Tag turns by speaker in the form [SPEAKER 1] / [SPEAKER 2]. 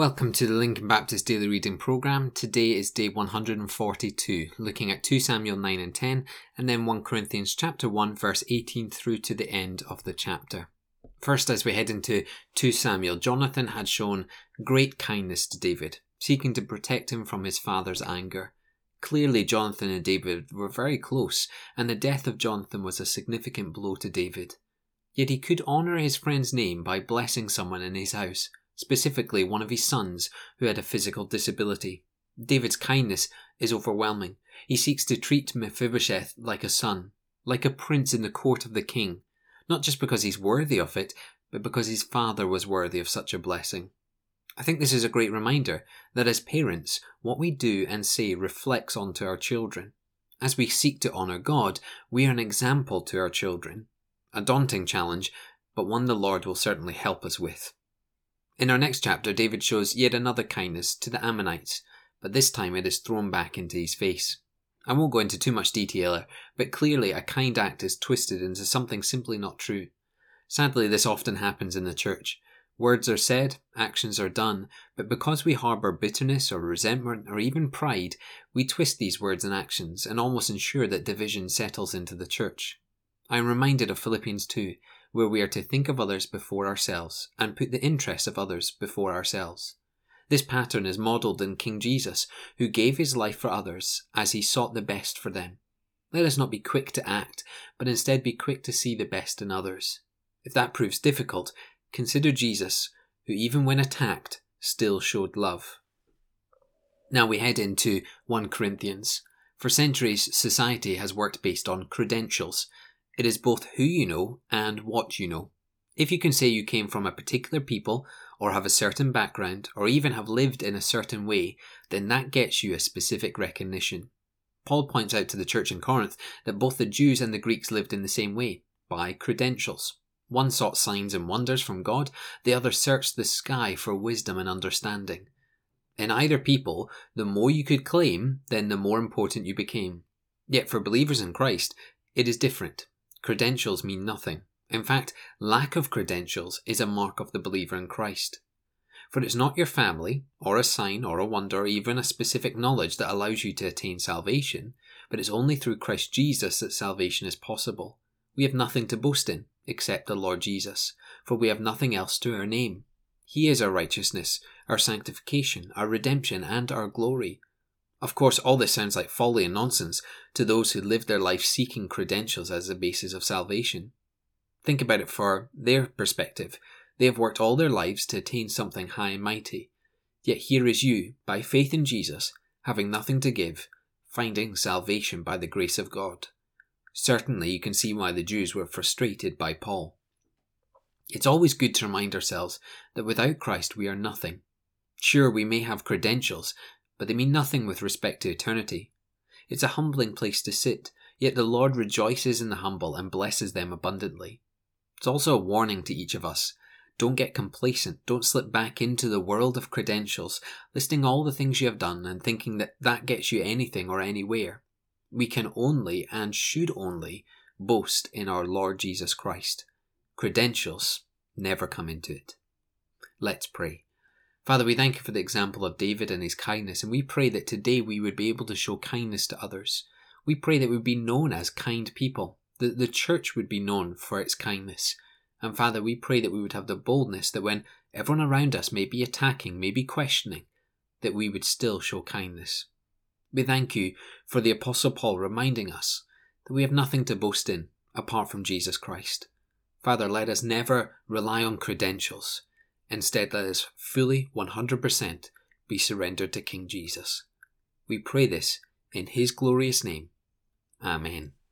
[SPEAKER 1] Welcome to the Lincoln Baptist Daily Reading Program. Today is day 142, looking at 2 Samuel 9 and 10, and then 1 Corinthians chapter 1, verse 18 through to the end of the chapter. First, as we head into 2 Samuel, Jonathan had shown great kindness to David, seeking to protect him from his father's anger. Clearly, Jonathan and David were very close, and the death of Jonathan was a significant blow to David. Yet he could honour his friend's name by blessing someone in his house specifically one of his sons who had a physical disability. David's kindness is overwhelming. He seeks to treat Mephibosheth like a son, like a prince in the court of the king, not just because he's worthy of it, but because his father was worthy of such a blessing. I think this is a great reminder that as parents, what we do and say reflects onto our children. As we seek to honour God, we are an example to our children. A daunting challenge, but one the Lord will certainly help us with. In our next chapter, David shows yet another kindness to the Ammonites, but this time it is thrown back into his face. I won't go into too much detail, but clearly a kind act is twisted into something simply not true. Sadly, this often happens in the church. Words are said, actions are done, but because we harbour bitterness or resentment or even pride, we twist these words and actions and almost ensure that division settles into the church. I am reminded of Philippians 2, where we are to think of others before ourselves and put the interests of others before ourselves. This pattern is modelled in King Jesus, who gave his life for others as he sought the best for them. Let us not be quick to act, but instead be quick to see the best in others. If that proves difficult, consider Jesus, who even when attacked, still showed love. Now we head into 1 Corinthians. For centuries, society has worked based on credentials, it is both who you know and what you know. If you can say you came from a particular people, or have a certain background, or even have lived in a certain way, then that gets you a specific recognition. Paul points out to the church in Corinth that both the Jews and the Greeks lived in the same way, by credentials. One sought signs and wonders from God, the other searched the sky for wisdom and understanding. In either people, the more you could claim, then the more important you became. Yet for believers in Christ, it is different. Credentials mean nothing. In fact, lack of credentials is a mark of the believer in Christ. For it's not your family, or a sign, or a wonder, or even a specific knowledge that allows you to attain salvation, but it's only through Christ Jesus that salvation is possible. We have nothing to boast in except the Lord Jesus, for we have nothing else to our name. He is our righteousness, our sanctification, our redemption, and our glory. Of course, all this sounds like folly and nonsense to those who live their life seeking credentials as the basis of salvation. Think about it for their perspective. They have worked all their lives to attain something high and mighty. Yet here is you, by faith in Jesus, having nothing to give, finding salvation by the grace of God. Certainly, you can see why the Jews were frustrated by Paul. It's always good to remind ourselves that without Christ we are nothing. Sure, we may have credentials, but they mean nothing with respect to eternity. It's a humbling place to sit, yet the Lord rejoices in the humble and blesses them abundantly. It's also a warning to each of us. Don't get complacent. Don't slip back into the world of credentials, listing all the things you have done and thinking that that gets you anything or anywhere. We can only and should only boast in our Lord Jesus Christ. Credentials never come into it. Let's pray. Father, we thank you for the example of David and his kindness, and we pray that today we would be able to show kindness to others. We pray that we would be known as kind people, that the church would be known for its kindness. And Father, we pray that we would have the boldness that when everyone around us may be attacking, may be questioning, that we would still show kindness. We thank you for the Apostle Paul reminding us that we have nothing to boast in apart from Jesus Christ. Father, let us never rely on credentials Instead, let us fully 100% be surrendered to King Jesus. We pray this in his glorious name. Amen.